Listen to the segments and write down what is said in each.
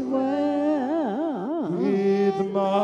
with my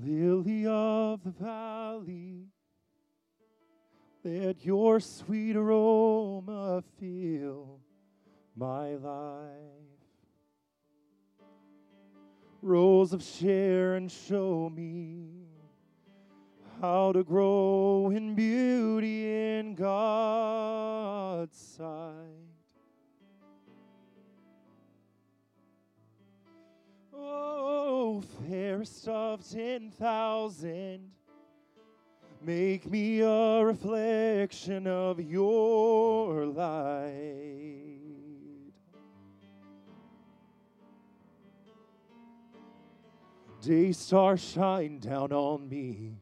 Lily of the valley, let your sweet aroma fill my life. Rose of Sharon, show me how to grow in beauty in God's sight. Oh, fairest of ten thousand, make me a reflection of your light. Day star, shine down on me.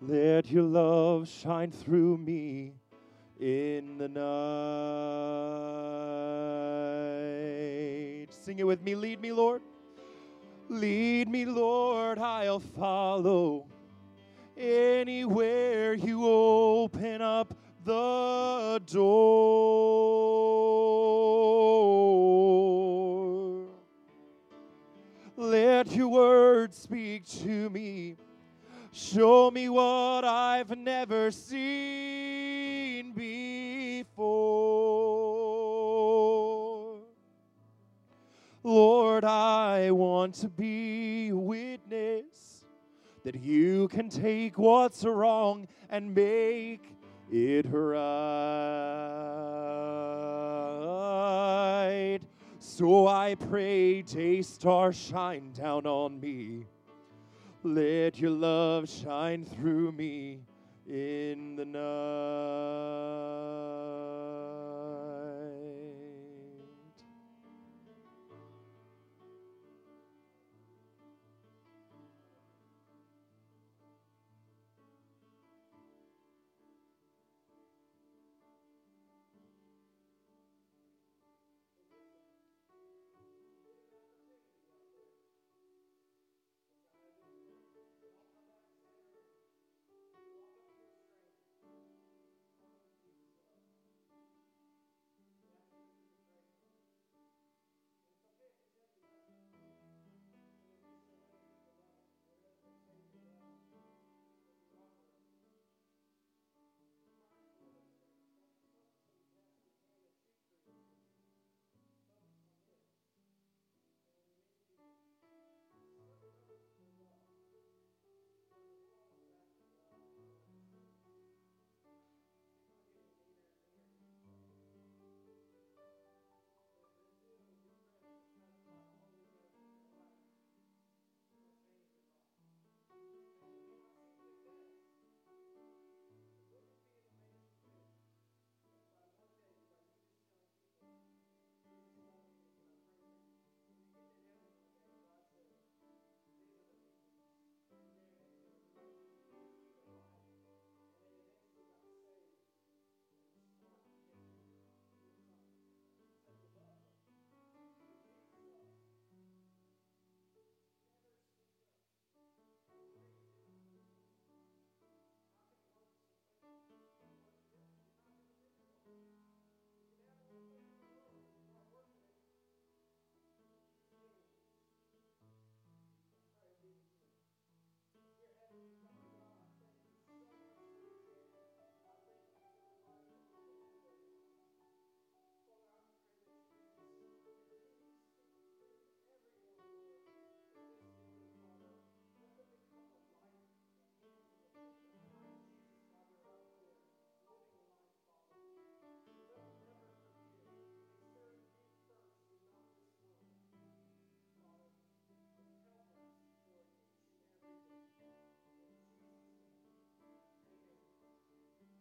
Let your love shine through me in the night. Sing it with me. Lead me, Lord. Lead me, Lord. I'll follow. Anywhere you open up the door. Let your word speak to me. Show me what I've never seen want to be a witness that you can take what's wrong and make it right. So I pray, day star, shine down on me. Let your love shine through me in the night.